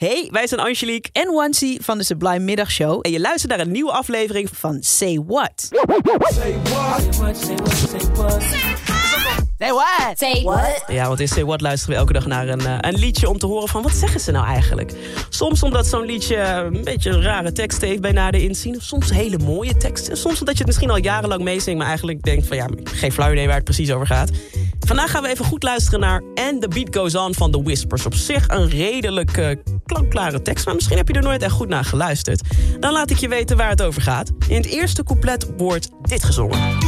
Hey, wij zijn Angelique en Wansi van de Sublime Middagshow. en je luistert naar een nieuwe aflevering van Van Say What. Say what? Say what? Ja, want in Say What luisteren we elke dag naar een, eh, een liedje om te horen van wat zeggen ze nou eigenlijk. Soms omdat zo'n liedje een beetje een rare tekst heeft bij nader inzien. Of soms hele mooie teksten. Soms omdat je het misschien al jarenlang meezingt, maar eigenlijk denkt van ja, geen flauw idee waar het precies over gaat. Vandaag gaan we even goed luisteren naar And the Beat Goes On van The Whispers. Op zich een redelijk eh, klankklare tekst, maar misschien heb je er nooit echt goed naar geluisterd. Dan laat ik je weten waar het over gaat. In het eerste couplet wordt dit gezongen.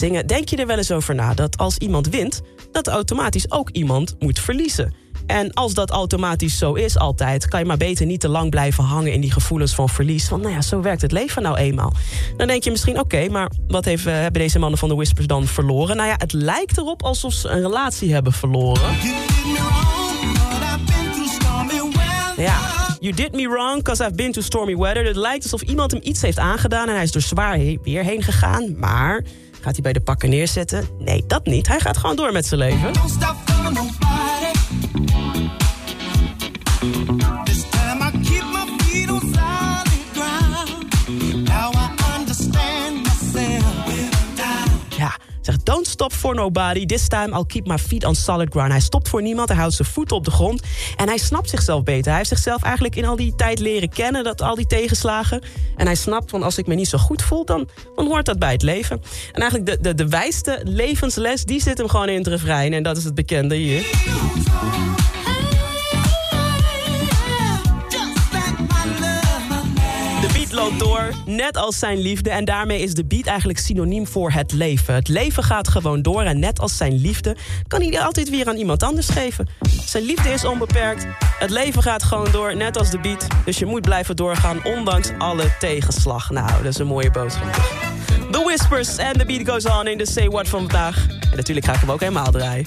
Zingen. Denk je er wel eens over na dat als iemand wint, dat automatisch ook iemand moet verliezen? En als dat automatisch zo is altijd, kan je maar beter niet te lang blijven hangen in die gevoelens van verlies. Want nou ja, zo werkt het leven nou eenmaal. Dan denk je misschien, oké, maar wat heeft, eh, hebben deze mannen van de Whispers dan verloren? Nou ja, het lijkt erop alsof ze een relatie hebben verloren. Ja, you did me wrong, cause I've been to stormy weather. Het lijkt alsof iemand hem iets heeft aangedaan en hij is er zwaar weer heen gegaan. Maar gaat hij bij de pakken neerzetten? Nee, dat niet. Hij gaat gewoon door met zijn leven. Stop for nobody. This time I'll keep my feet on solid ground. Hij stopt voor niemand, hij houdt zijn voeten op de grond. En hij snapt zichzelf beter. Hij heeft zichzelf eigenlijk in al die tijd leren kennen, dat, al die tegenslagen. En hij snapt van als ik me niet zo goed voel, dan, dan hoort dat bij het leven. En eigenlijk de, de, de wijste levensles, die zit hem gewoon in het refrein. En dat is het bekende hier. Door, net als zijn liefde. En daarmee is de beat eigenlijk synoniem voor het leven. Het leven gaat gewoon door en net als zijn liefde... kan hij altijd weer aan iemand anders geven. Zijn liefde is onbeperkt. Het leven gaat gewoon door, net als de beat. Dus je moet blijven doorgaan, ondanks alle tegenslag. Nou, dat is een mooie boodschap. The Whispers en The Beat Goes On in de Say What van vandaag. En natuurlijk ga ik hem ook helemaal draaien.